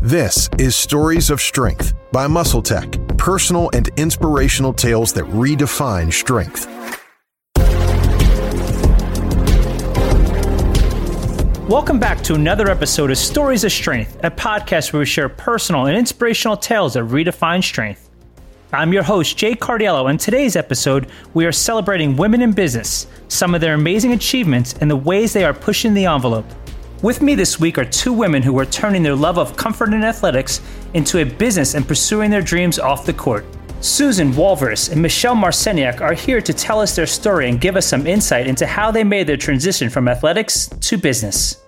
This is Stories of Strength by MuscleTech, personal and inspirational tales that redefine strength. Welcome back to another episode of Stories of Strength, a podcast where we share personal and inspirational tales that redefine strength. I'm your host, Jay Cardiello, and today's episode, we are celebrating women in business, some of their amazing achievements, and the ways they are pushing the envelope. With me this week are two women who are turning their love of comfort and athletics into a business and pursuing their dreams off the court. Susan Walvius and Michelle Marciniak are here to tell us their story and give us some insight into how they made their transition from athletics to business.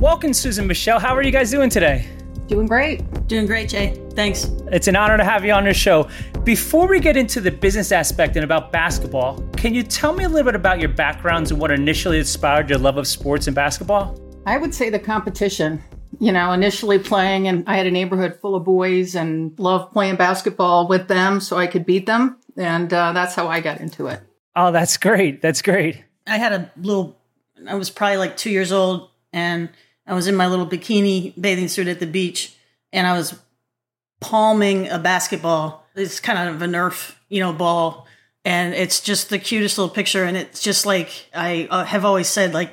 Welcome, Susan Michelle. How are you guys doing today? Doing great. Doing great, Jay. Thanks. It's an honor to have you on the show. Before we get into the business aspect and about basketball, can you tell me a little bit about your backgrounds and what initially inspired your love of sports and basketball? I would say the competition you know, initially playing and I had a neighborhood full of boys and loved playing basketball with them so I could beat them. And uh, that's how I got into it. Oh, that's great. That's great. I had a little, I was probably like two years old and I was in my little bikini bathing suit at the beach and I was palming a basketball. It's kind of a Nerf, you know, ball. And it's just the cutest little picture. And it's just like I uh, have always said, like,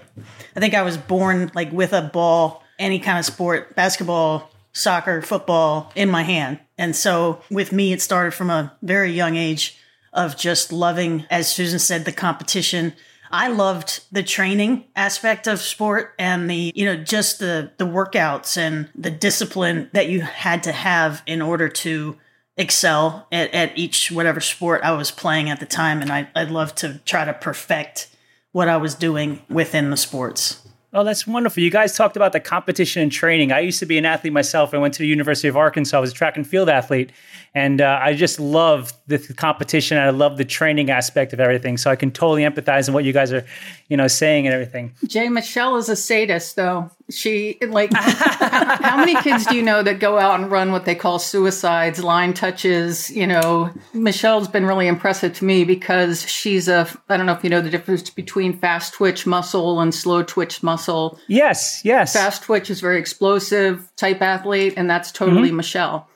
I think I was born like with a ball any kind of sport, basketball, soccer, football in my hand. And so with me, it started from a very young age of just loving, as Susan said, the competition. I loved the training aspect of sport and the, you know, just the, the workouts and the discipline that you had to have in order to excel at, at each whatever sport I was playing at the time. And I, I'd love to try to perfect what I was doing within the sports. Oh, that's wonderful. You guys talked about the competition and training. I used to be an athlete myself. I went to the University of Arkansas. I was a track and field athlete. And uh, I just love the competition. I love the training aspect of everything. So I can totally empathize in what you guys are, you know, saying and everything. Jay Michelle is a sadist, though. She like how many kids do you know that go out and run what they call suicides, line touches? You know, Michelle's been really impressive to me because she's a I don't know if you know the difference between fast twitch muscle and slow twitch muscle. Yes, yes. Fast twitch is very explosive type athlete, and that's totally mm-hmm. Michelle.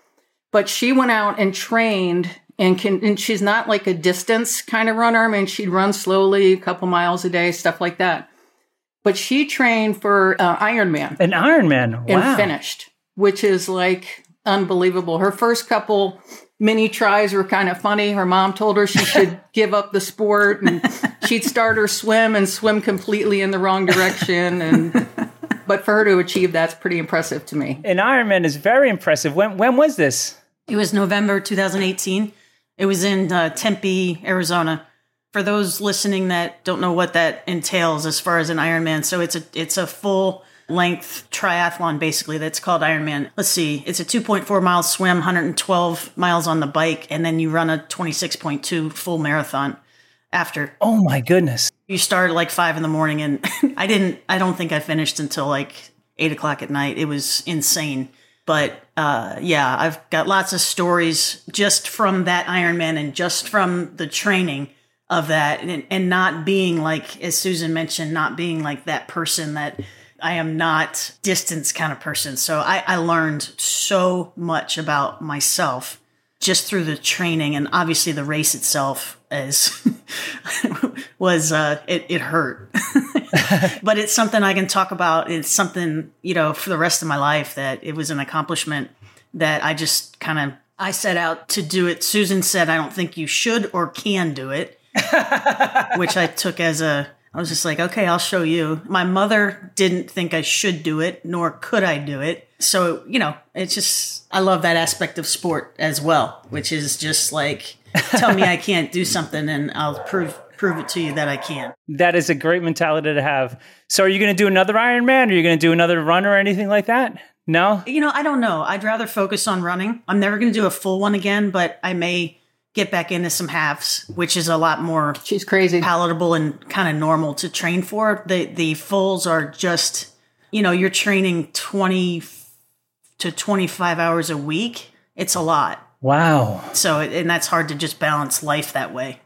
But she went out and trained and can and she's not like a distance kind of runner. I mean, she'd run slowly, a couple miles a day, stuff like that but she trained for uh, Ironman. An Ironman, wow. And finished, which is like unbelievable. Her first couple mini tries were kind of funny. Her mom told her she should give up the sport and she'd start her swim and swim completely in the wrong direction and but for her to achieve that's pretty impressive to me. An Ironman is very impressive. When when was this? It was November 2018. It was in uh, Tempe, Arizona for those listening that don't know what that entails as far as an Ironman, so it's a it's a full length triathlon basically that's called Ironman. Let's see, it's a 2.4 mile swim, 112 miles on the bike, and then you run a 26.2 full marathon after. Oh my goodness! You start at like five in the morning, and I didn't. I don't think I finished until like eight o'clock at night. It was insane. But uh, yeah, I've got lots of stories just from that Ironman and just from the training of that and, and not being like, as Susan mentioned, not being like that person that I am not distance kind of person. So I, I learned so much about myself just through the training and obviously the race itself is was uh it, it hurt. But it's something i can talk about. It's something you know for the rest of my life that it was an accomplishment that i just kind of i set out to do it. Susan said i don't think you should or can do it which I took as a I was just like, okay, I'll show you. My mother didn't think I should do it, nor could I do it. So, you know, it's just, I love that aspect of sport as well, which is just like, tell me I can't do something and I'll prove, prove it to you that I can. That is a great mentality to have. So, are you going to do another Ironman? Are you going to do another run or anything like that? No? You know, I don't know. I'd rather focus on running. I'm never going to do a full one again, but I may get back into some halves, which is a lot more she's crazy palatable and kind of normal to train for. The the fulls are just you know, you're training 20 to 25 hours a week. It's a lot. Wow. So and that's hard to just balance life that way.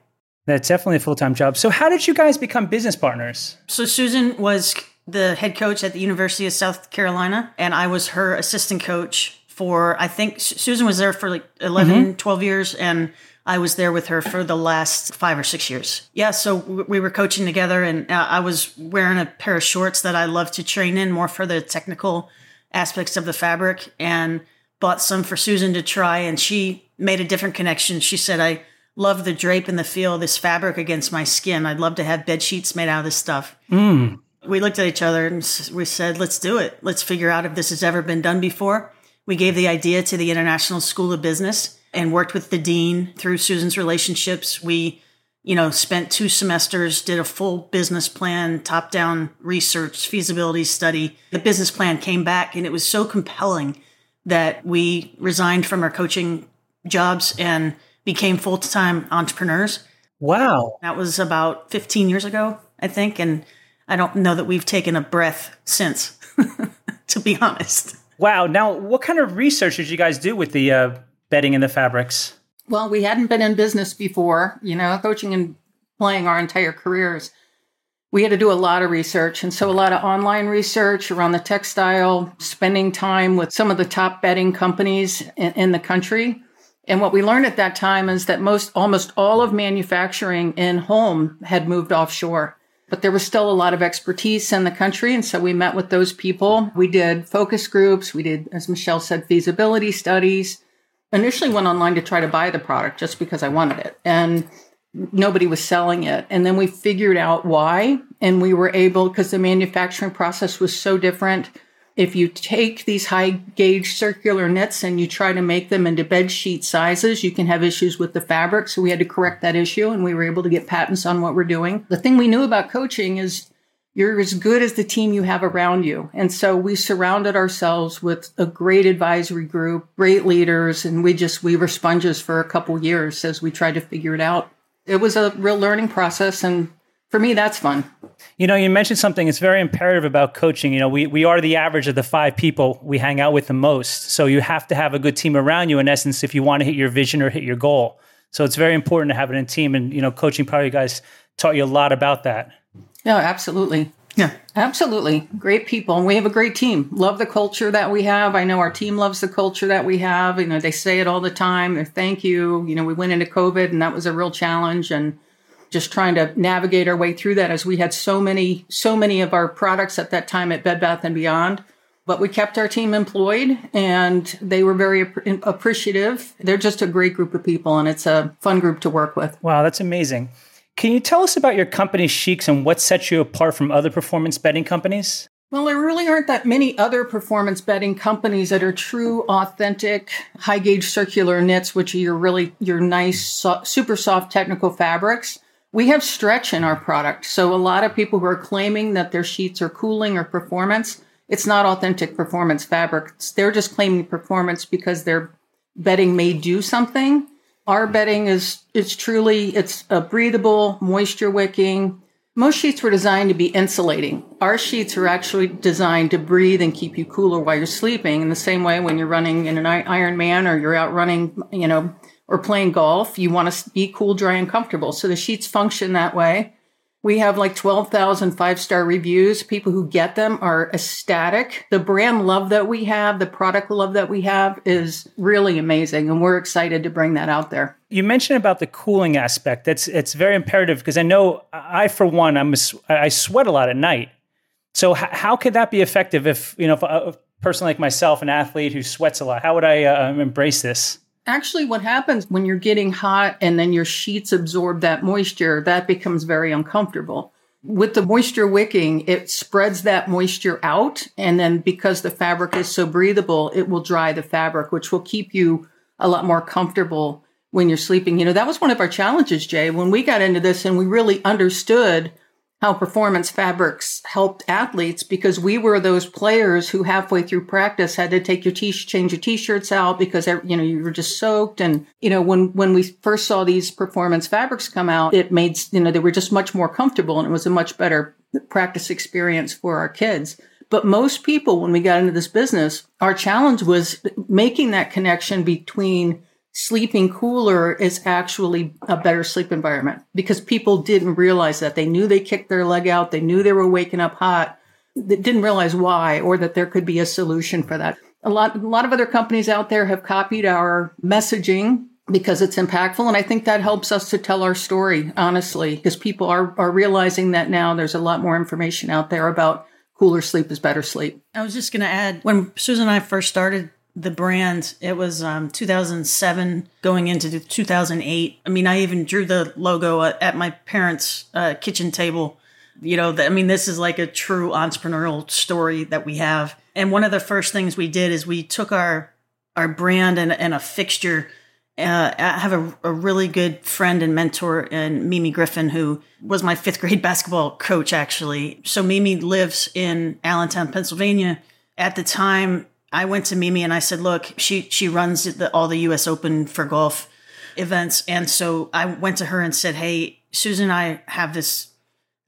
That's definitely a full-time job. So how did you guys become business partners? So Susan was the head coach at the University of South Carolina, and I was her assistant coach for, I think Susan was there for like 11, mm-hmm. 12 years, and I was there with her for the last five or six years. Yeah, so we were coaching together, and uh, I was wearing a pair of shorts that I love to train in more for the technical aspects of the fabric, and bought some for Susan to try, and she made a different connection. She said, I love the drape and the feel of this fabric against my skin. I'd love to have bed sheets made out of this stuff. Mm. We looked at each other and we said, let's do it. Let's figure out if this has ever been done before. We gave the idea to the International School of Business and worked with the dean through Susan's relationships. We, you know, spent two semesters, did a full business plan, top down research, feasibility study. The business plan came back and it was so compelling that we resigned from our coaching jobs and became full time entrepreneurs. Wow. That was about 15 years ago, I think. And I don't know that we've taken a breath since, to be honest. Wow. Now, what kind of research did you guys do with the uh, bedding and the fabrics? Well, we hadn't been in business before, you know, coaching and playing our entire careers. We had to do a lot of research. And so, a lot of online research around the textile, spending time with some of the top bedding companies in, in the country. And what we learned at that time is that most, almost all of manufacturing in home had moved offshore but there was still a lot of expertise in the country. And so we met with those people. We did focus groups. We did, as Michelle said, feasibility studies. Initially went online to try to buy the product just because I wanted it. And nobody was selling it. And then we figured out why. And we were able, because the manufacturing process was so different if you take these high gauge circular knits and you try to make them into bed sheet sizes, you can have issues with the fabric. So we had to correct that issue and we were able to get patents on what we're doing. The thing we knew about coaching is you're as good as the team you have around you. And so we surrounded ourselves with a great advisory group, great leaders, and we just, we were sponges for a couple years as we tried to figure it out. It was a real learning process and for me, that's fun. You know, you mentioned something that's very imperative about coaching. You know, we, we are the average of the five people we hang out with the most. So you have to have a good team around you, in essence, if you want to hit your vision or hit your goal. So it's very important to have it in team. And, you know, coaching probably guys taught you a lot about that. Yeah, absolutely. Yeah, absolutely. Great people. And we have a great team. Love the culture that we have. I know our team loves the culture that we have. You know, they say it all the time. Thank you. You know, we went into COVID and that was a real challenge. And, just trying to navigate our way through that as we had so many so many of our products at that time at Bed Bath and Beyond. But we kept our team employed and they were very appreciative. They're just a great group of people and it's a fun group to work with. Wow, that's amazing. Can you tell us about your company's Sheex and what sets you apart from other performance bedding companies? Well, there really aren't that many other performance bedding companies that are true, authentic, high gauge circular knits, which are your really your nice, so, super soft technical fabrics. We have stretch in our product. So a lot of people who are claiming that their sheets are cooling or performance, it's not authentic performance fabric. They're just claiming performance because their bedding may do something. Our bedding is it's truly it's a breathable, moisture wicking. Most sheets were designed to be insulating. Our sheets are actually designed to breathe and keep you cooler while you're sleeping. In the same way, when you're running in an Ironman or you're out running, you know, or playing golf, you want to be cool, dry, and comfortable. So the sheets function that way. We have like 12,000 five star reviews. People who get them are ecstatic. The brand love that we have, the product love that we have is really amazing. And we're excited to bring that out there. You mentioned about the cooling aspect. That's it's very imperative because I know I, for one, I'm a, I sweat a lot at night. So h- how could that be effective if, you know, if a, person like myself, an athlete who sweats a lot, how would I uh, embrace this? Actually, what happens when you're getting hot and then your sheets absorb that moisture, that becomes very uncomfortable. With the moisture wicking, it spreads that moisture out. And then because the fabric is so breathable, it will dry the fabric, which will keep you a lot more comfortable when you're sleeping. You know, that was one of our challenges, Jay, when we got into this and we really understood how performance fabrics helped athletes because we were those players who halfway through practice had to take your t change your t-shirts out because you know you were just soaked. And you know when when we first saw these performance fabrics come out it made you know they were just much more comfortable and it was a much better practice experience for our kids. But most people when we got into this business our challenge was making that connection between sleeping cooler is actually a better sleep environment because people didn't realize that. They knew they kicked their leg out, they knew they were waking up hot, that didn't realize why or that there could be a solution for that. A lot, a lot of other companies out there have copied our messaging because it's impactful. And I think that helps us to tell our story, honestly, because people are, are realizing that now there's a lot more information out there about cooler sleep is better sleep. I was just going to add when Susan and I first started the brand, it was um, 2007 going into 2008. I mean, I even drew the logo at my parents' uh, kitchen table. You know, I mean, this is like a true entrepreneurial story that we have. And one of the first things we did is we took our our brand and, and a fixture uh, I have a, a, really good friend and mentor and Mimi Griffin, who was my fifth grade basketball coach, actually. So Mimi lives in Allentown, Pennsylvania. At the time, I went to Mimi and I said, "Look, she she runs the, all the U.S. Open for golf events," and so I went to her and said, "Hey, Susan I have this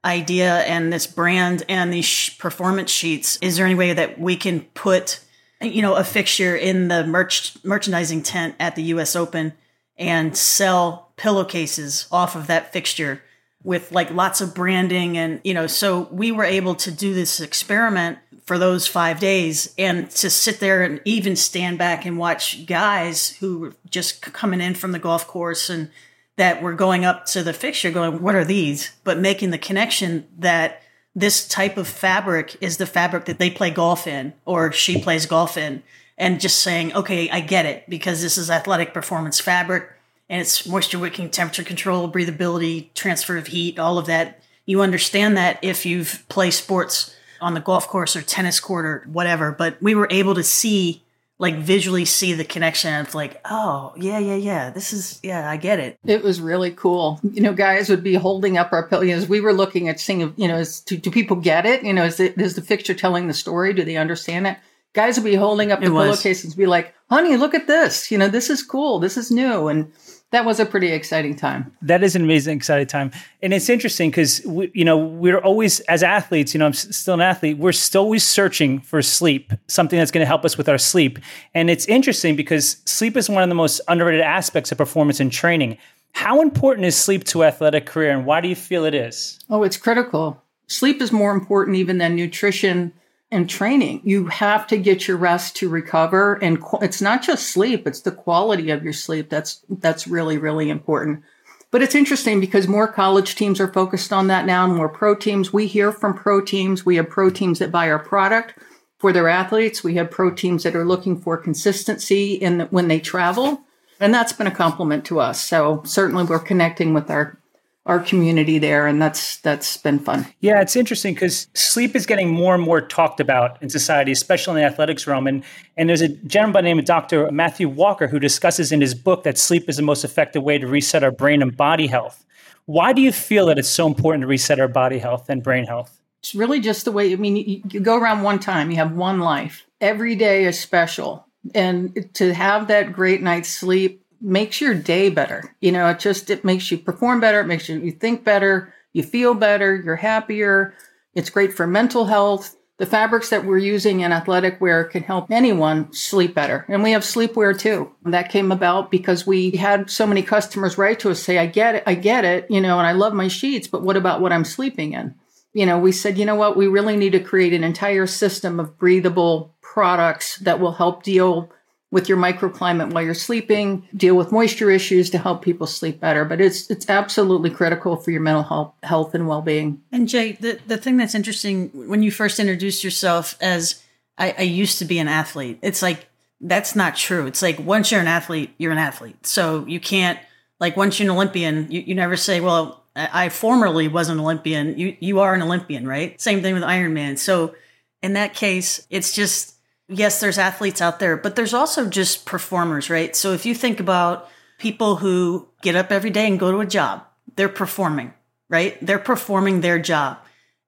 idea and this brand and these performance sheets. Is there any way that we can put?" you know, a fixture in the merch merchandising tent at the US Open and sell pillowcases off of that fixture with like lots of branding and you know so we were able to do this experiment for those 5 days and to sit there and even stand back and watch guys who were just coming in from the golf course and that were going up to the fixture going what are these? but making the connection that this type of fabric is the fabric that they play golf in or she plays golf in. And just saying okay i get it because this is athletic performance fabric and it's moisture wicking temperature control breathability transfer of heat all of that. You understand that if you've played sports on the golf course or tennis court or whatever but we were able to see like visually see the connection of like, oh yeah, yeah, yeah. This is yeah, I get it. It was really cool. You know, guys would be holding up our pillows. We were looking at seeing, you know, is, do, do people get it? You know, is, it, is the fixture telling the story? Do they understand it? Guys would be holding up the pillowcases and be like, honey, look at this. You know, this is cool. This is new. And that was a pretty exciting time. That is an amazing, exciting time, and it's interesting because we you know we're always as athletes. You know, I'm still an athlete. We're still always searching for sleep, something that's going to help us with our sleep. And it's interesting because sleep is one of the most underrated aspects of performance and training. How important is sleep to athletic career, and why do you feel it is? Oh, it's critical. Sleep is more important even than nutrition and training. You have to get your rest to recover. And it's not just sleep, it's the quality of your sleep. That's, that's really, really important. But it's interesting because more college teams are focused on that now, more pro teams. We hear from pro teams. We have pro teams that buy our product for their athletes. We have pro teams that are looking for consistency in the, when they travel. And that's been a compliment to us. So certainly we're connecting with our our community there and that's that's been fun. Yeah it's interesting because sleep is getting more and more talked about in society especially in the athletics realm. And and there's a gentleman by the name of dr matthew walker who discusses in his book that sleep is the most effective way to reset our brain and body health. Why do you feel that it's so important to reset our body health and brain health? It's really just the way i mean you, you go around one time you have one life. Every day is special. And to have that great night's sleep makes your day better. You know, it just it makes you perform better, it makes you you think better, you feel better, you're happier. It's great for mental health. The fabrics that we're using in athletic wear can help anyone sleep better. And we have sleepwear too. That came about because we had so many customers write to us say, I get it, I get it, you know, and I love my sheets, but what about what I'm sleeping in? You know, we said, you know what, we really need to create an entire system of breathable products that will help deal with your microclimate while you're sleeping, deal with moisture issues to help people sleep better. But it's it's absolutely critical for your mental health, health and well being. And Jay, the, the thing that's interesting when you first introduced yourself as I, I used to be an athlete, it's like that's not true. It's like once you're an athlete, you're an athlete. So you can't like once you're an Olympian, you, you never say, well, I formerly was an Olympian. You you are an Olympian, right? Same thing with Ironman. So in that case, it's just yes, there's athletes out there, but there's also just performers, right? So if you think about people who get up every day and go to a job, they're performing, right? They're performing their job.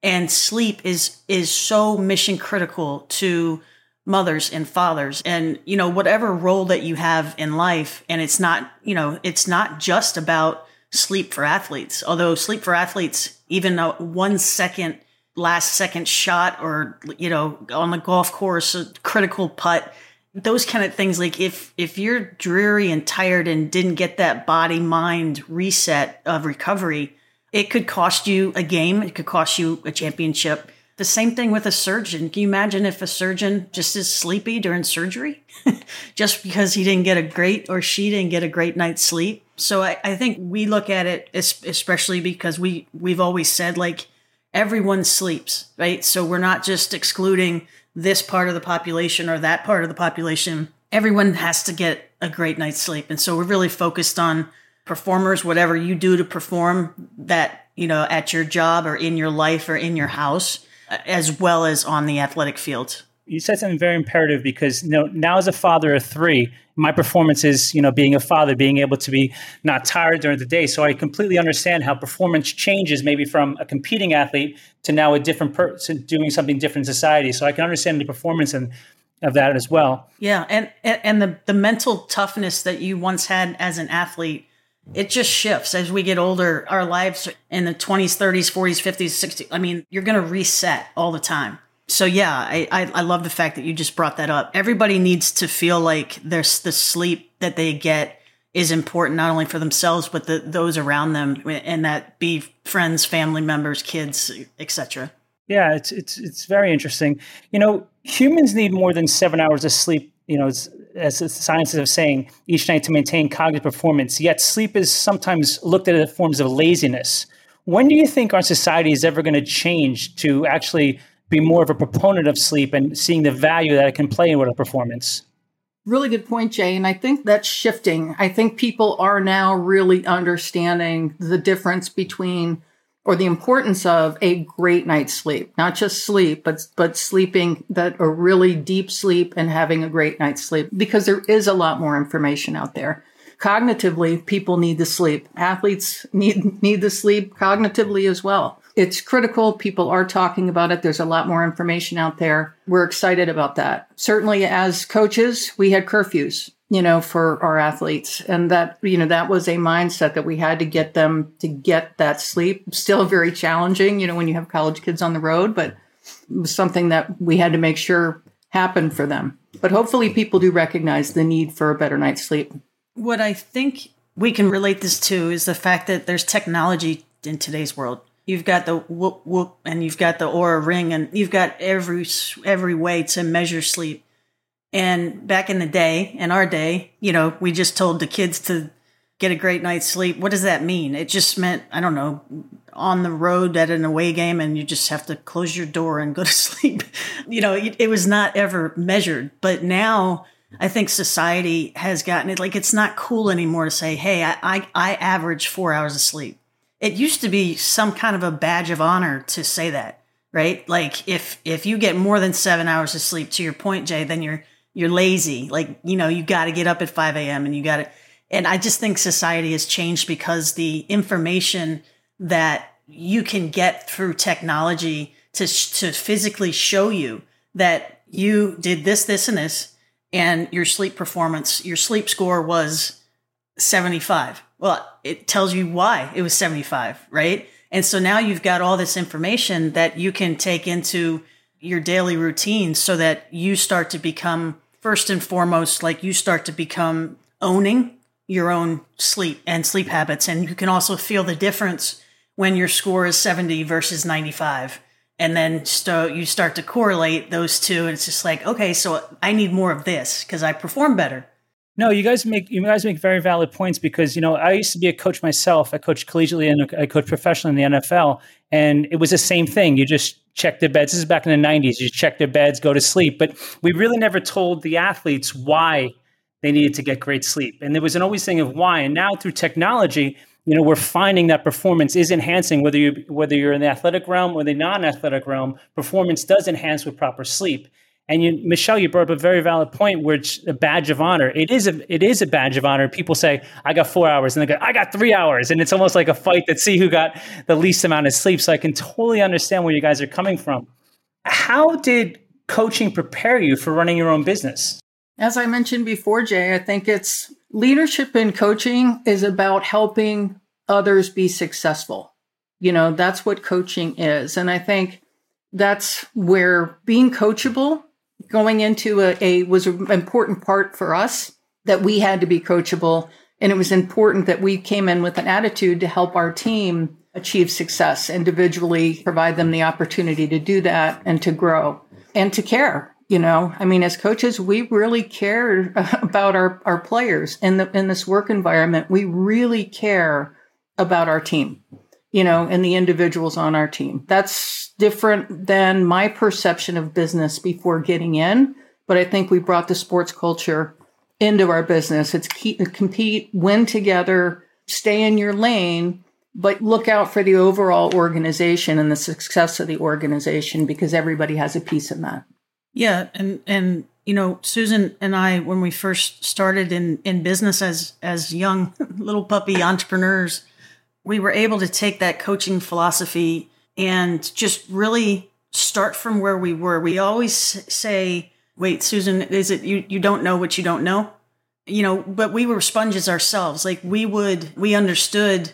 And sleep is is so mission critical to mothers and fathers and you know whatever role that you have in life and it's not, you know, it's not just about sleep for athletes. Although sleep for athletes even a 1 second last second shot or you know on the golf course a critical putt those kind of things like if if you're dreary and tired and didn't get that body mind reset of recovery it could cost you a game it could cost you a championship The same thing with a surgeon. Can you imagine if a surgeon just is sleepy during surgery just because he didn't get a great or she didn't get a great night's sleep? So I, I think we look at it, especially because we, we've always said like everyone sleeps, right? So we're not just excluding this part of the population or that part of the population. Everyone has to get a great night's sleep. And so we're really focused on performers, whatever you do to perform that, you know, at your job or in your life or in your house, as well as on the athletic field. You said something very imperative because you know, now as a father of three, my performance is, you know, being a father, being able to be not tired during the day. So I completely understand how performance changes maybe from a competing athlete to now a different person doing something different in society. So I can understand the performance and of that as well. Yeah, and and the the mental toughness that you once had as an athlete it just shifts as we get older. Our lives in the 20s, 30s, 40s, 50s, 60s. I mean, you're going to reset all the time. So yeah, I, I, I love the fact that you just brought that up. Everybody needs to feel like there's the sleep that they get is important not only for themselves but the, those around them, and that be friends, family members, kids, etc. Yeah, it's it's it's very interesting. You know, humans need more than seven hours of sleep. You know, as, the scientists are saying, each night to maintain cognitive performance. Yet sleep is sometimes looked at as forms of laziness. When do you think our society is ever going to change to actually be more of a proponent of sleep and seeing the value that it can play in with a performance? Really good point, Jay. And I think that's shifting. I think people are now really understanding the difference between or the importance of a great night's sleep, not just sleep, but, but sleeping that a really deep sleep and having a great night's sleep because there is a lot more information out there. Cognitively, people need the sleep. Athletes need, need the sleep cognitively as well. It's critical. People are talking about it. There's a lot more information out there. We're excited about that. Certainly as coaches, we had curfews, you know, for our athletes. And that, you know, that was a mindset that we had to get them to get that sleep. Still very challenging, you know, when you have college kids on the road, but it was something that we had to make sure happened for them. But hopefully people do recognize the need for a better night's sleep. What I think we can relate this to is the fact that there's technology in today's world you've got the whoop whoop and you've got the Oura ring and you've got every every way to measure sleep. And back in the day, in our day, you know, we just told the kids to get a great night's sleep. What does that mean? It just meant, I don't know, on the road at an away game and you just have to close your door and go to sleep. you know, it, it was not ever measured. But now I think society has gotten it like it's not cool anymore to say, hey, I, I, I average four hours of sleep it used to be some kind of a badge of honor to say that, right? Like if if you get more than seven hours of sleep, to your point, Jay, then you're you're lazy. Like you know you got to get up at five a.m. and you got to. And I just think society has changed because the information that you can get through technology to to physically show you that you did this, this, and this, and your sleep performance, your sleep score was seventy five well, it tells you why it was 75, right? And so now you've got all this information that you can take into your daily routine so that you start to become, first and foremost, like you start to become owning your own sleep and sleep habits. And you can also feel the difference when your score is 70 versus 95. And then so you start to correlate those two. And it's just like, okay, so I need more of this because I perform better. No, you guys make you guys make very valid points because you know I used to be a coach myself. I coached collegiately and I coached professionally in the NFL, and it was the same thing. You just check their beds. This is back in the '90s. You check their beds, go to sleep. But we really never told the athletes why they needed to get great sleep, and there was an always thing of why. And now through technology, you know, we're finding that performance is enhancing whether you whether you're in the athletic realm or the non-athletic realm. Performance does enhance with proper sleep. And you, Michelle, you brought up a very valid point, which a badge of honor. It is a it is a badge of honor. People say, "I got four hours," and they go, "I got three hours," and it's almost like a fight to see who got the least amount of sleep. So I can totally understand where you guys are coming from. How did coaching prepare you for running your own business? As I mentioned before, Jay, I think it's leadership in coaching is about helping others be successful. You know, that's what coaching is, and I think that's where being coachable going into a, a was an important part for us that we had to be coachable. And it was important that we came in with an attitude to help our team achieve success individually, provide them the opportunity to do that and to grow and to care. You know, I mean, as coaches, we really care about our, our players in the, in this work environment. We really care about our team, you know, and the individuals on our team. That's different than my perception of business before getting in. But I think we brought the sports culture into our business. It's keep, compete, win together, stay in your lane, but look out for the overall organization and the success of the organization because everybody has a piece in that. Yeah, and and you know, Susan and I, when we first started in in business as as young little puppy entrepreneurs, we were able to take that coaching philosophy and just really start from where we were. We always say, "Wait, Susan, is it you? You don't know what you don't know." You know, but we were sponges ourselves. Like we would, we understood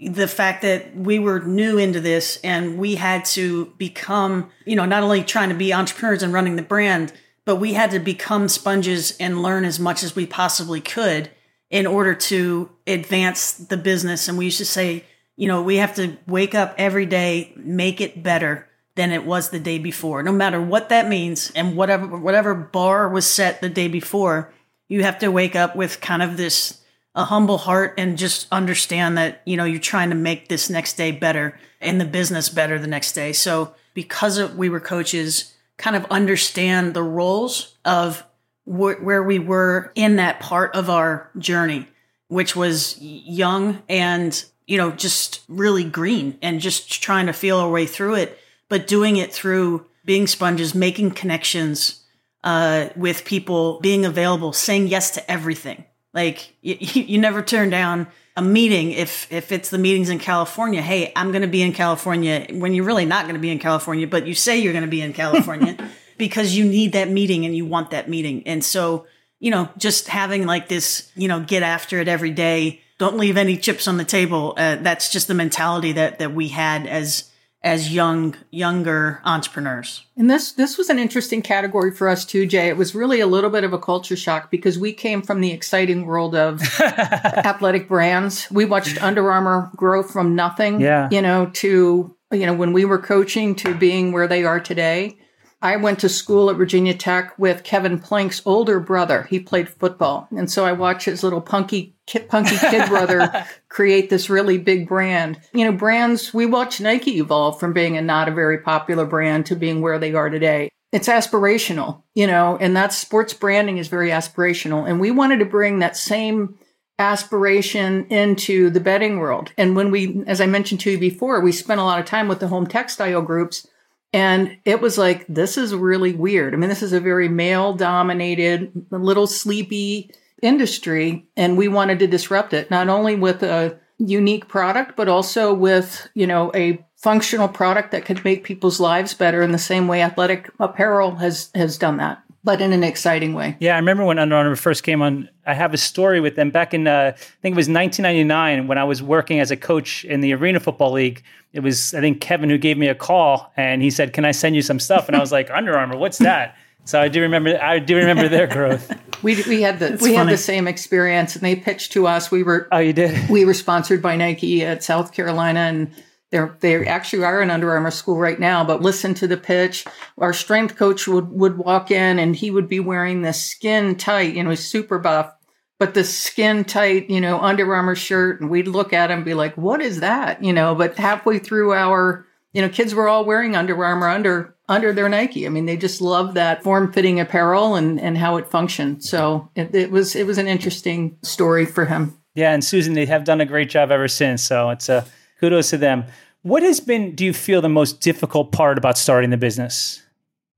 the fact that we were new into this and we had to become, you know, not only trying to be entrepreneurs and running the brand, but we had to become sponges and learn as much as we possibly could in order to advance the business. And we used to say, you know, we have to wake up every day, make it better than it was the day before, no matter what that means and whatever, whatever bar was set the day before, you have to wake up with kind of this a humble heart and just understand that you know you're trying to make this next day better and the business better the next day so because of, we were coaches kind of understand the roles of wh- where we were in that part of our journey which was young and you know just really green and just trying to feel our way through it but doing it through being sponges making connections uh, with people being available saying yes to everything like you, you never turn down a meeting if if it's the meetings in California. Hey, I'm going to be in California when you're really not going to be in California, but you say you're going to be in California because you need that meeting and you want that meeting. And so, you know, just having like this, you know, get after it every day. Don't leave any chips on the table. Uh, that's just the mentality that that we had as as young younger entrepreneurs. And this this was an interesting category for us too, Jay. It was really a little bit of a culture shock because we came from the exciting world of athletic brands. We watched Under Armour grow from nothing, yeah. you know, to you know when we were coaching to being where they are today. I went to school at Virginia Tech with Kevin Plank's older brother. He played football. And so I watched his little punky kid, punky kid brother create this really big brand. You know, brands, we watched Nike evolve from being a not a very popular brand to being where they are today. It's aspirational, you know, and that's sports branding is very aspirational. And we wanted to bring that same aspiration into the betting world. And when we, as I mentioned to you before, we spent a lot of time with the home textile groups and it was like, this is really weird. I mean, this is a very male dominated, little sleepy industry. And we wanted to disrupt it, not only with a unique product, but also with, you know, a functional product that could make people's lives better in the same way athletic apparel has, has done that but in an exciting way. Yeah, I remember when Under Armour first came on. I have a story with them back in, uh, I think it was 1999 when I was working as a coach in the Arena Football League. It was, I think, Kevin who gave me a call and he said, "Can I send you some stuff?" And I was like, "Under Armour, what's that?" So I do remember, I do remember their growth. we we had the we funny. had the same experience, and they pitched to us. We were oh, you did. We were sponsored by Nike at South Carolina, and they're, they actually are in Under Armour school right now, but listen to the pitch. Our strength coach would, would walk in and he would be wearing this skin tight, you know, super buff, but the skin tight, you know, Under Armour shirt. And we'd look at him and be like, what is that? You know, but halfway through our, you know, kids were all wearing Under Armour under, under their Nike. I mean, they just love that form fitting apparel and, and how it functioned. So it, it was, it was an interesting story for him. Yeah. And Susan, they have done a great job ever since. So it's a, kudos to them. What has been, do you feel, the most difficult part about starting the business?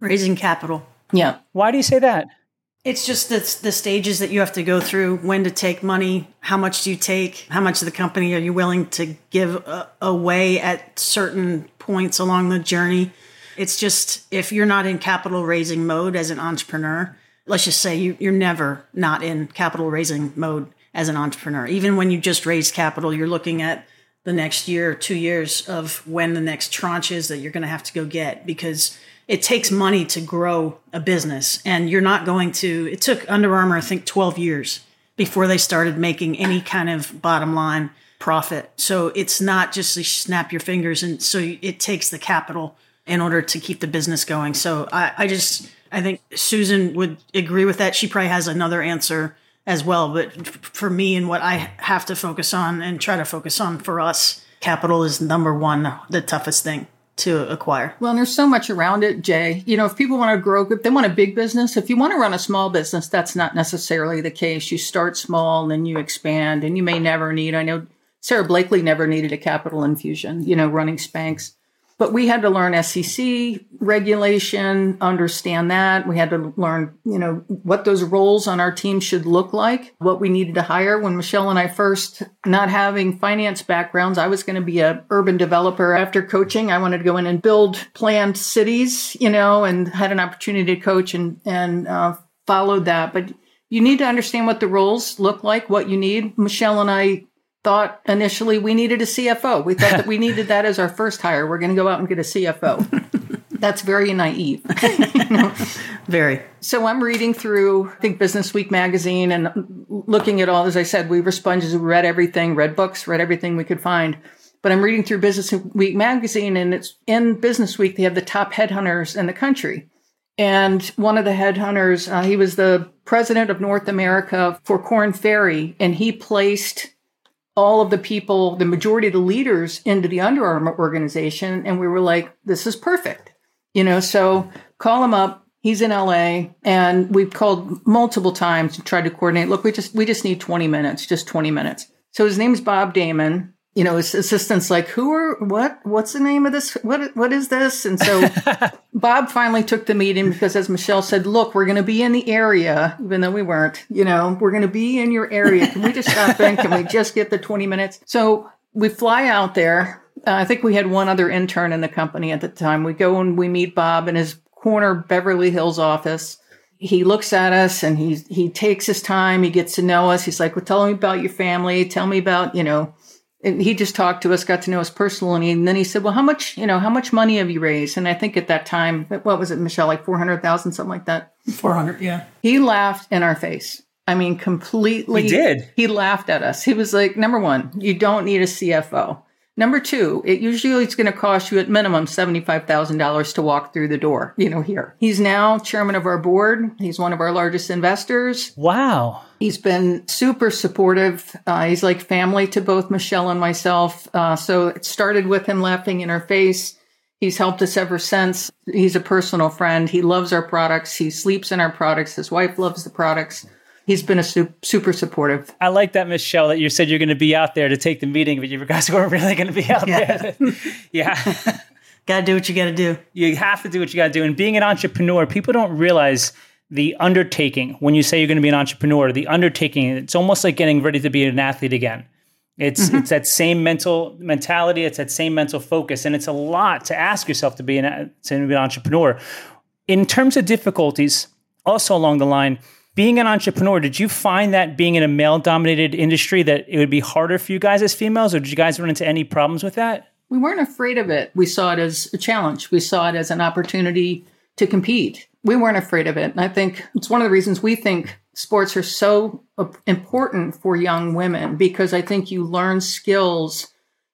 Raising capital. Yeah. Why do you say that? It's just the, the stages that you have to go through when to take money, how much do you take, how much of the company are you willing to give uh, away at certain points along the journey. It's just if you're not in capital raising mode as an entrepreneur, let's just say you, you're never not in capital raising mode as an entrepreneur. Even when you just raise capital, you're looking at the next year or two years of when the next tranche is that you're going to have to go get because it takes money to grow a business and you're not going to it took under armour i think 12 years before they started making any kind of bottom line profit. So it's not just you snap your fingers, and so it takes the capital in order to keep the business going. So I, I just I think Susan would agree with that. She probably has another answer as well, but for me and what I have to focus on and try to focus on for us, capital is number one, the toughest thing to acquire. Well, there's so much around it, Jay. You know, if people want to grow, if they want a big business, if you want to run a small business, that's not necessarily the case. You start small and then you expand, and you may never need. I know Sara Blakely never needed a capital infusion, you know, running Spanx. But we had to learn SEC regulation, understand that. We had to learn, you know, what those roles on our team should look like, what we needed to hire. When Michelle and I first, not having finance backgrounds, I was going to be a urban developer. After coaching, I wanted to go in and build planned cities, you know, and had an opportunity to coach and and uh, followed that. But you need to understand what the roles look like, what you need. Michelle and I thought initially we needed a CFO. We thought that we needed that as our first hire. We're going to go out and get a CFO. That's very naive. you know? Very. So I'm reading through, I think, Business Week magazine and looking at all, as I said, we were sponges. We read everything, read books, read everything we could find. But I'm reading through Business Week magazine and it's in Business Week, they have the top headhunters in the country. And one of the headhunters, uh, he was the president of North America for Korn Ferry, and he placed all of the people, the majority of the leaders into the Under Armour organization. And we were like, this is perfect. You know, so call him up. He's in LA and we've called multiple times to try to coordinate. Look, we just, we just need 20 minutes, just 20 minutes. So his name's Bob Damon you know, his assistant's like, who are, what, what's the name of this? What, what is this? And so Bob finally took the meeting because as Michelle said, look, we're going to be in the area, even though we weren't, you know, we're going to be in your area. Can we just stop in? Can we just get the 20 minutes? So we fly out there. Uh, I think we had one other intern in the company at the time. We go and we meet Bob in his corner Beverly Hills office he looks at us and he he takes his time. He gets to know us. He's like, "Well, tell me about your family. Tell me about you know and he just talked to us, got to know us personally, and then he said, "Well, how much, you know, how much money have you raised?" And I think at that time, what was it, Michelle, like four hundred thousand, something like that. Four hundred, yeah. He laughed in our face. I mean, completely. He did. He laughed at us. He was like, "Number one, you don't need a CFO. Number two, it usually it's going to cost you at minimum $75,000 to walk through the door, you know, here. He's now chairman of our board. He's one of our largest investors. Wow. He's been super supportive. Uh, he's like family to both Michelle and myself. Uh, so it started with him laughing in our face. He's helped us ever since. He's a personal friend. He loves our products. He sleeps in our products. His wife loves the products he's been a su- super supportive. I like that, Michelle, that you said you're going to be out there to take the meeting, but you guys weren't really going to be out yeah. there. yeah. got to do what you got to do. You have to do what you got to do. And being an entrepreneur, people don't realize the undertaking when you say you're going to be an entrepreneur, the undertaking, it's almost like getting ready to be an athlete again. It's mm-hmm. it's that same mental mentality, it's that same mental focus, and it's a lot to ask yourself to be an to be an entrepreneur. In terms of difficulties, also along the line, being an entrepreneur, did you find that being in a male dominated industry that it would be harder for you guys as females, or did you guys run into any problems with that? We weren't afraid of it. We saw it as a challenge. We saw it as an opportunity to compete. We weren't afraid of it. And I think it's one of the reasons we think sports are so uh, important for young women because I think you learn skills.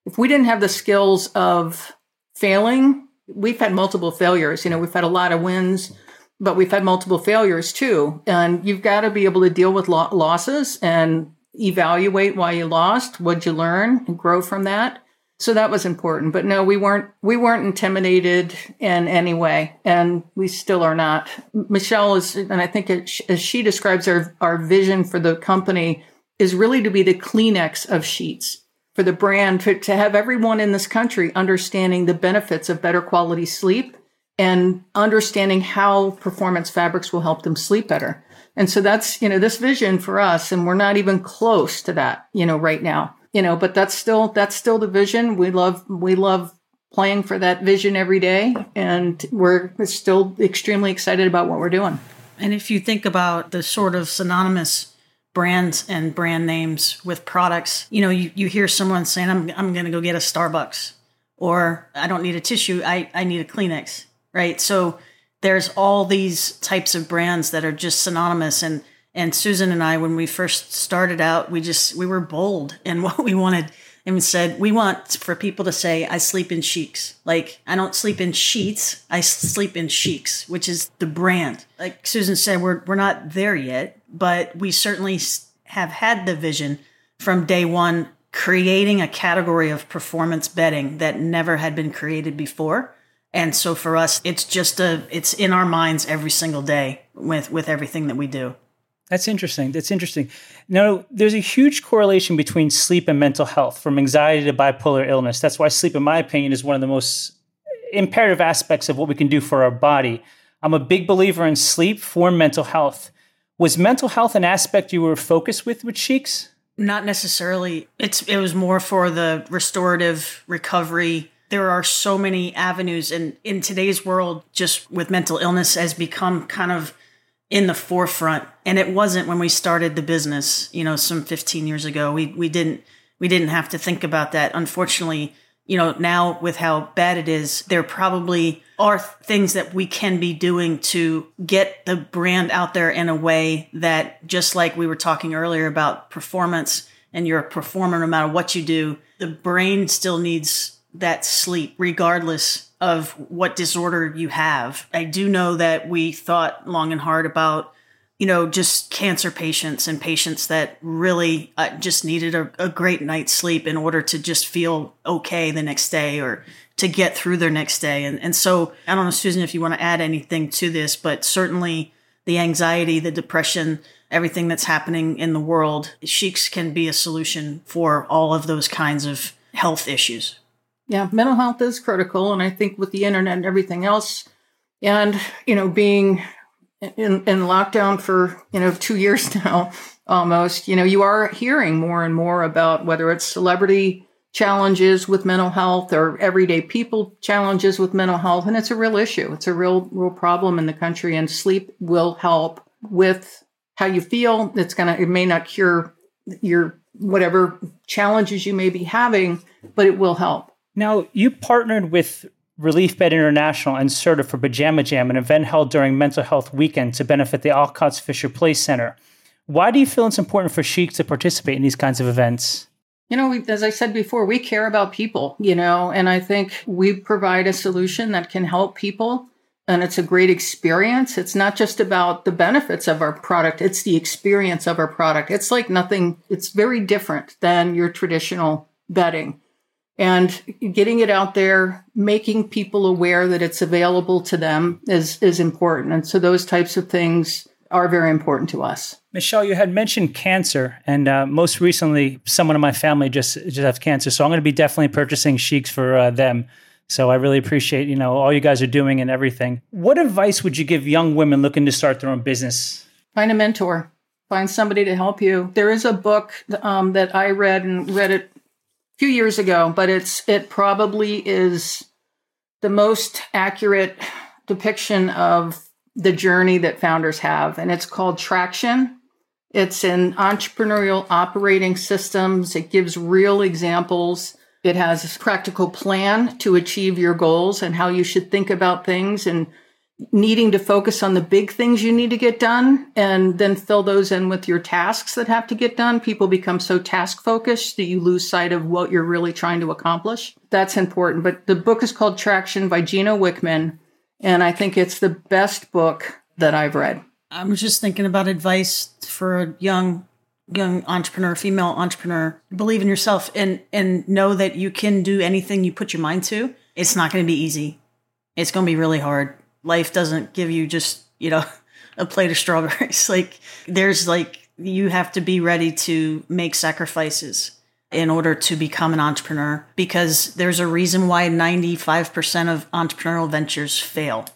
If we didn't have the skills of failing, we've had multiple failures. You know, we've had a lot of wins but we've had multiple failures too. And you've got to be able to deal with lo- losses and evaluate why you lost, what'd you learn, and grow from that. So that was important. But no, we weren't we weren't intimidated in any way, and we still are not. Michelle is, and I think it, as she describes our our vision for the company is really to be the Kleenex of sheets for the brand to, to have everyone in this country understanding the benefits of better quality sleep and understanding how performance fabrics will help them sleep better. And so that's, you know, this vision for us. And we're not even close to that, you know, right now, you know, but that's still, that's still the vision. We love, we love playing for that vision every day. And we're still extremely excited about what we're doing. And if you think about the sort of synonymous brands and brand names with products, you know, you, you hear someone saying, I'm, I'm going to go get a Starbucks or I don't need a tissue. I, I need a Kleenex right? So there's all these types of brands that are just synonymous and and Susan and I when we first started out we just we were bold in what we wanted and said, We want for people to say, I sleep in Sheex. Like, I don't sleep in sheets, I sleep in Sheex, which is the brand. Like Susan said, we're, we're not there yet, but we certainly have had the vision from day one, creating a category of performance bedding that never had been created before. And so for us, it's just a, it's in our minds every single day with, with everything that we do. That's interesting. That's interesting. Now, there's a huge correlation between sleep and mental health, from anxiety to bipolar illness. That's why sleep, in my opinion, is one of the most imperative aspects of what we can do for our body. I'm a big believer in sleep for mental health. Was mental health an aspect you were focused with with Sheex? Not necessarily. It's it was more for the restorative recovery. There are so many avenues, and in today's world, just with mental illness, has become kind of in the forefront. And it wasn't when we started the business you know some 15 years ago. We we didn't we didn't have to think about that. Unfortunately you know now with how bad it is there probably are things that we can be doing to get the brand out there in a way that just like we were talking earlier about performance and you're a performer no matter what you do the brain still needs that sleep regardless of what disorder you have. I do know that we thought long and hard about, you know, just cancer patients and patients that really uh, just needed a, a great night's sleep in order to just feel okay the next day or to get through their next day. And, and so I don't know, Susan, if you want to add anything to this, but certainly the anxiety, the depression, everything that's happening in the world, Sheex can be a solution for all of those kinds of health issues. Yeah, mental health is critical. And I think with the internet and everything else, and, you know, being in, in lockdown for, you know, two years now almost, you know, you are hearing more and more about whether it's celebrity challenges with mental health or everyday people challenges with mental health. And it's a real issue. It's a real, real problem in the country. And sleep will help with how you feel. It's going to, it may not cure your whatever challenges you may be having, but it will help. Now, you partnered with Relief Bed International and CERTA for Pajama Jam, an event held during Mental Health Weekend to benefit the Olcott's Fisher Place Center. Why do you feel it's important for Sheex to participate in these kinds of events? You know, as I said before, we care about people, you know, and I think we provide a solution that can help people. And it's a great experience. It's not just about the benefits of our product, it's the experience of our product. It's like nothing, it's very different than your traditional bedding and getting it out there, making people aware that it's available to them is, is important. And so those types of things are very important to us. Michelle, you had mentioned cancer, and uh, most recently, someone in my family just just has cancer. So I'm going to be definitely purchasing Sheex for uh, them. So I really appreciate you know all you guys are doing and everything. What advice would you give young women looking to start their own business? Find a mentor. Find somebody to help you. There is a book um, that I read and read it few years ago, but it's it probably is the most accurate depiction of the journey that founders have, and it's called Traction. It's in entrepreneurial operating systems. It gives real examples. It has a practical plan to achieve your goals and how you should think about things and needing to focus on the big things you need to get done and then fill those in with your tasks that have to get done. People become so task focused that you lose sight of what you're really trying to accomplish. That's important. But the book is called Traction by Gino Wickman. And I think it's the best book that I've read. I'm just thinking about advice for a young young entrepreneur, female entrepreneur. Believe in yourself and and know that you can do anything you put your mind to. It's not going to be easy. It's going to be really hard life doesn't give you just, you know, a plate of strawberries. like there's like you have to be ready to make sacrifices in order to become an entrepreneur because there's a reason why 95% of entrepreneurial ventures fail.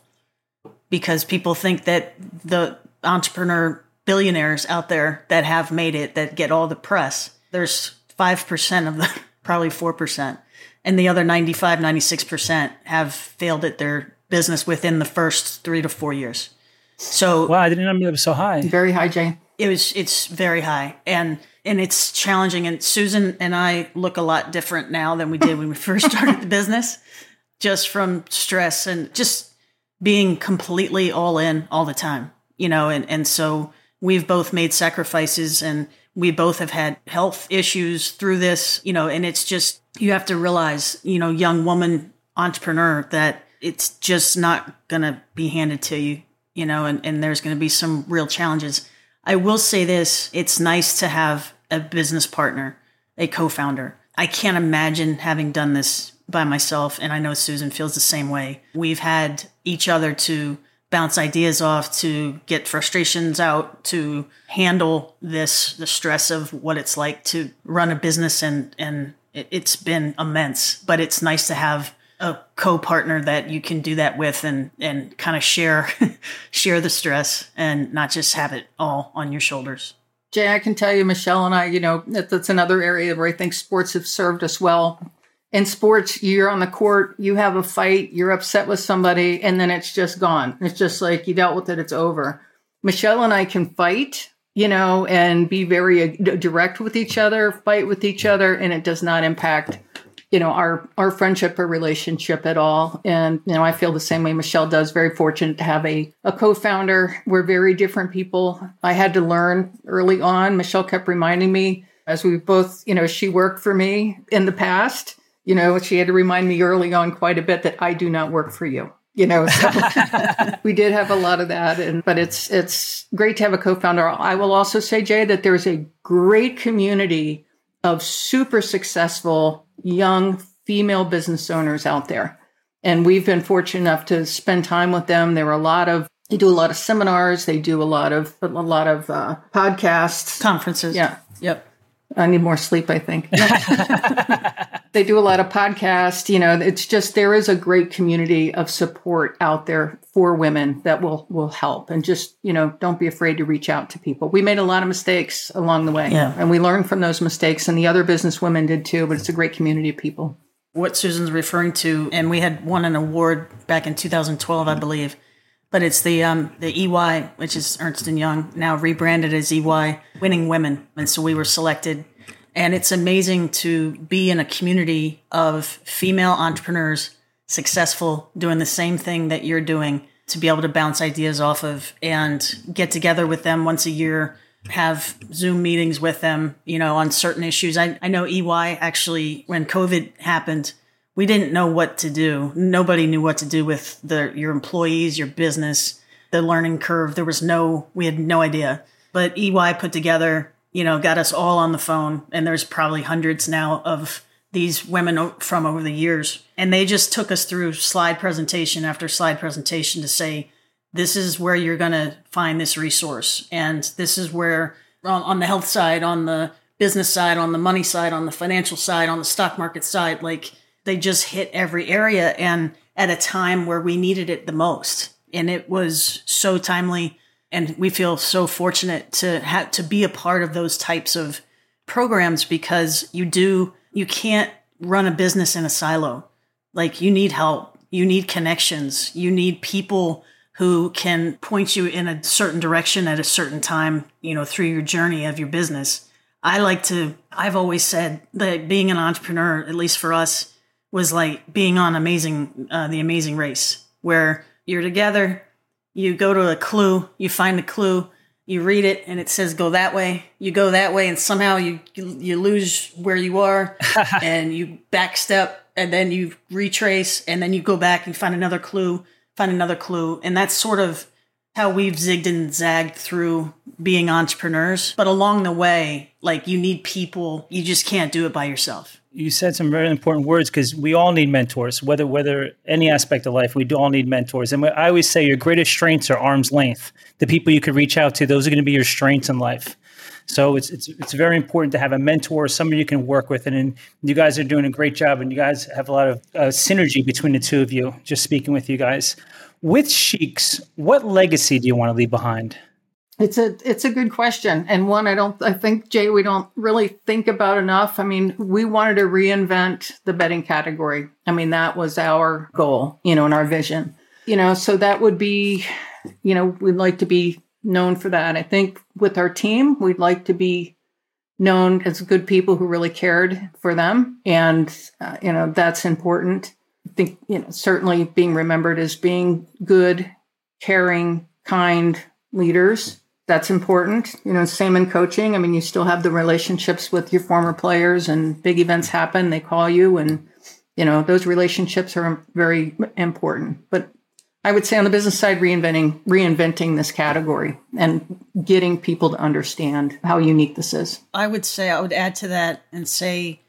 Because people think that the entrepreneur billionaires out there that have made it that get all the press, there's 5% of them, probably 4%. And the other 95, 96% have failed at their business within the first three to four years. So wow, I didn't know it was so high. Very high, Jay. It was. It's very high, and and it's challenging. And Susan and I look a lot different now than we did when we first started the business, just from stress and just being completely all in all the time. You know, and and so we've both made sacrifices, and We both have had health issues through this, you know, and it's just, you have to realize, you know, young woman entrepreneur, that it's just not going to be handed to you, you know, and, and there's going to be some real challenges. I will say this it's nice to have a business partner, a co founder. I can't imagine having done this by myself, and I know Susan feels the same way. We've had each other to bounce ideas off, to get frustrations out, to handle this, the stress of what it's like to run a business. And, and it's been immense, but it's nice to have a co-partner that you can do that with and, and kind of share, share the stress and not just have it all on your shoulders. Jay, I can tell you, Michelle and I, you know, that, that's another area where I think sports have served us well in sports, you're on the court, you have a fight, you're upset with somebody, and then it's just gone. It's just like you dealt with it, it's over. Michelle and I can fight, you know, and be very uh, direct with each other, fight with each other, and it does not impact, you know, our our friendship or relationship at all. And you know, I feel the same way Michelle does. Very fortunate to have a a co-founder. We're very different people. I had to learn early on. Michelle kept reminding me as we both, you know, she worked for me in the past you know, she had to remind me early on quite a bit that I do not work for you. You know, so we did have a lot of that, and but it's it's great to have a co-founder. I will also say, Jay, that there's a great community of super successful young female business owners out there, and we've been fortunate enough to spend time with them. There are a lot of they do a lot of seminars, they do a lot of a lot of uh, podcasts, conferences. Yeah, yep. I need more sleep, I think. they do a lot of podcasts. You know, it's just there is a great community of support out there for women that will will help. And just, you know, don't be afraid to reach out to people. We made a lot of mistakes along the way. Yeah. And we learned from those mistakes and the other business women did too, but it's a great community of people. What Susan's referring to, and we had won an award back in 2012, I believe but it's the um, the EY, which is Ernst and Young, now rebranded as EY, winning women, and so we were selected. And it's amazing to be in a community of female entrepreneurs, successful, doing the same thing that you're doing, to be able to bounce ideas off of and get together with them once a year, have Zoom meetings with them, you know, on certain issues. I, I know EY actually, when COVID happened, we didn't know what to do. Nobody knew what to do with the your employees, your business, the learning curve. There was no, we had no idea. But EY put together, you know, got us all on the phone, and there's probably hundreds now of these women from over the years, and they just took us through slide presentation after slide presentation to say, this is where you're going to find this resource, and this is where on the health side, on the business side, on the money side, on the financial side, on the stock market side, like they just hit every area and at a time where we needed it the most. And it was so timely. And we feel so fortunate to have to be a part of those types of programs because you do, you can't run a business in a silo. Like you need help, you need connections, you need people who can point you in a certain direction at a certain time, you know, through your journey of your business. I like to, I've always said that being an entrepreneur, at least for us, was like being on amazing uh, the amazing race where you're together you go to a clue you find a clue you read it and it says go that way. You go that way and somehow you you lose where you are and you backstep and then you retrace and then you go back and find another clue find another clue. And that's sort of how we've zigged and zagged through being entrepreneurs. But along the way like you need people. You just can't do it by yourself you said some very important words because we all need mentors, whether whether any aspect of life, we do all need mentors. And I always say your greatest strengths are arm's length. The people you could reach out to, those are going to be your strengths in life. So it's it's it's very important to have a mentor, somebody you can work with, and, and you guys are doing a great job, and you guys have a lot of uh, synergy between the two of you. Just speaking with you guys, with Sheex, what legacy do you want to leave behind? It's a it's a good question and one I don't I think Jay we don't really think about enough. I mean, we wanted to reinvent the bedding category. I mean, that was our goal, you know, and our vision. You know, so that would be you know, we'd like to be known for that. I think with our team, we'd like to be known as good people who really cared for them and uh, you know, that's important. I think, you know, certainly being remembered as being good, caring, kind leaders that's important. You know, same in coaching. I mean, you still have the relationships with your former players, and big events happen. They call you, and you know those relationships are very important. But I would say on the business side, reinventing reinventing this category and getting people to understand how unique this is. I would say I would add to that and say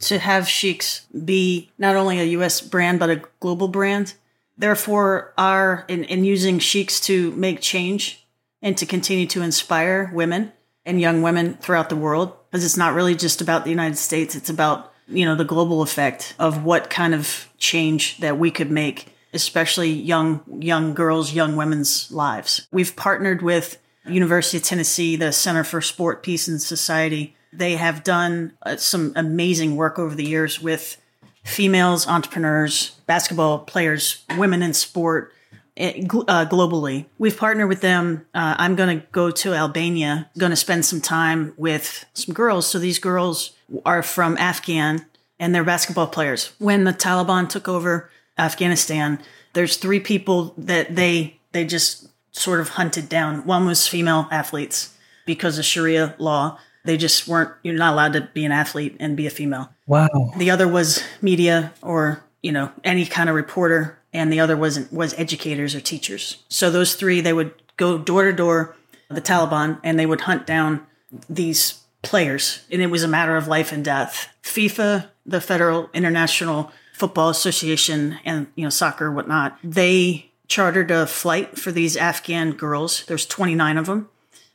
to have Sheex be not only a U.S. brand but a global brand. Therefore, are in, in using Sheex to make change and to continue to inspire women and young women throughout the world because it's not really just about the United States. It's about you know the global effect of what kind of change that we could make especially young young girls, young women's lives. We've partnered with University of Tennessee, the Center for Sport, Peace, and Society. They have done uh, some amazing work over the years with females, entrepreneurs, basketball players, women in sport. Eh, uh, globally, we've partnered with them. Uh, I'm going to go to Albania, going to spend some time with some girls. So these girls are from Afghan and they're basketball players. When the Taliban took over, Afghanistan, there's three people that they they just sort of hunted down. One was female athletes because of Sharia law. They just weren't you're not allowed to be an athlete and be a female. Wow. The other was media or, you know, any kind of reporter and the other wasn't was educators or teachers. So those three they would go door to door the Taliban and they would hunt down these players and it was a matter of life and death. FIFA, the Federal International Football Association and you know soccer whatnot, they chartered a flight for these Afghan girls. There's 29 of them,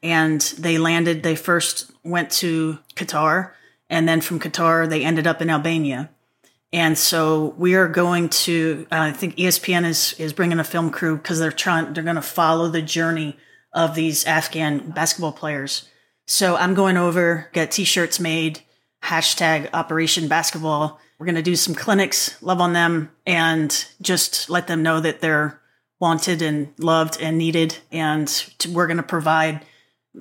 and they landed. They first went to Qatar, and then from Qatar they ended up in Albania. And so we are going to. Uh, I think ESPN is is bringing a film crew because they're trying. They're going to follow the journey of these Afghan basketball players. So I'm going over, get T-shirts made, hashtag Operation Basketball we're going to do some clinics, love on them, and just let them know that they're wanted and loved and needed. And to, we're going to provide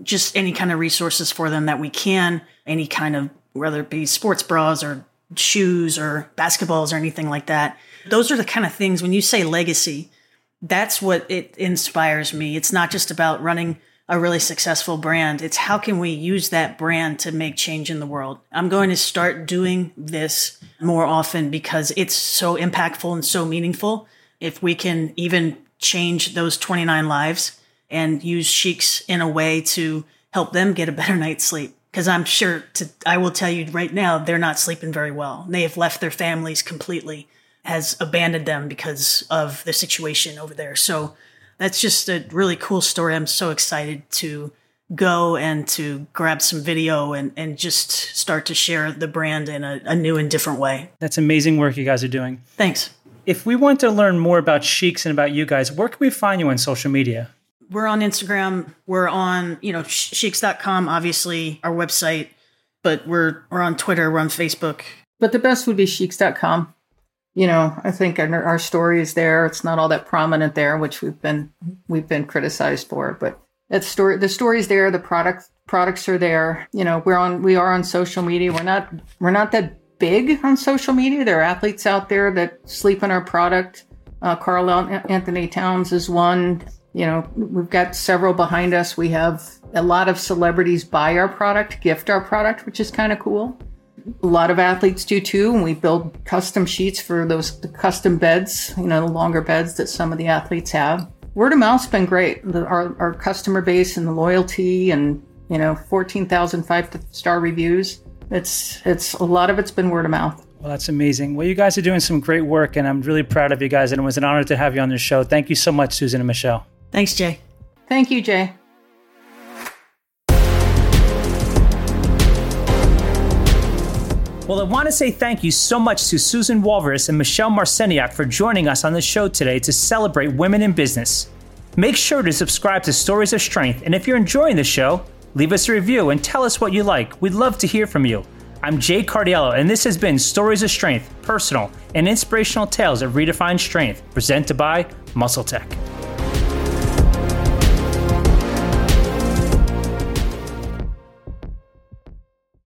just any kind of resources for them that we can, any kind of, whether it be sports bras or shoes or basketballs or anything like that. Those are the kind of things when you say legacy, that's what it inspires me. It's not just about running a really successful brand. It's how can we use that brand to make change in the world? I'm going to start doing this more often because it's so impactful and so meaningful. If we can even change those 29 lives and use Sheex in a way to help them get a better night's sleep. Because I'm sure to, I will tell you right now, they're not sleeping very well. They have left their families completely, has abandoned them because of the situation over there. So that's just a really cool story. I'm so excited to go and to grab some video and, and just start to share the brand in a, a new and different way. That's amazing work you guys are doing. Thanks. If we want to learn more about Sheex and about you guys, where can we find you on social media? We're on Instagram. We're on, you know, sheex.com, obviously, our website, but we're, we're on Twitter, we're on Facebook. But the best would be sheex.com you know, I think our, our story is there. It's not all that prominent there, which we've been we've been criticized for, but that story the story's there. The product products are there. You know, we're on we are on social media. We're not we're not that big on social media. There are athletes out there that sleep in our product. Uh, Karl Anthony Towns is one. You know, we've got several behind us. We have a lot of celebrities buy our product, gift our product, which is kind of cool a lot of athletes do too, and we build custom sheets for those custom beds, you know, the longer beds that some of the athletes have. Word of mouth's been great. The, our, our customer base and the loyalty and, you know, 14,000 five star reviews. It's, it's a lot of it's been word of mouth. Well, that's amazing. Well, you guys are doing some great work, and I'm really proud of you guys. And it was an honor to have you on the show. Thank you so much, Susan and Michelle. Thanks, Jay. Thank you, Jay. Well, I want to say thank you so much to Susan Walvius and Michelle Marciniak for joining us on the show today to celebrate women in business. Make sure to subscribe to Stories of Strength, and if you're enjoying the show, leave us a review and tell us what you like. We'd love to hear from you. I'm Jay Cardiello, and this has been Stories of Strength, personal and inspirational tales of redefined strength, presented by MuscleTech.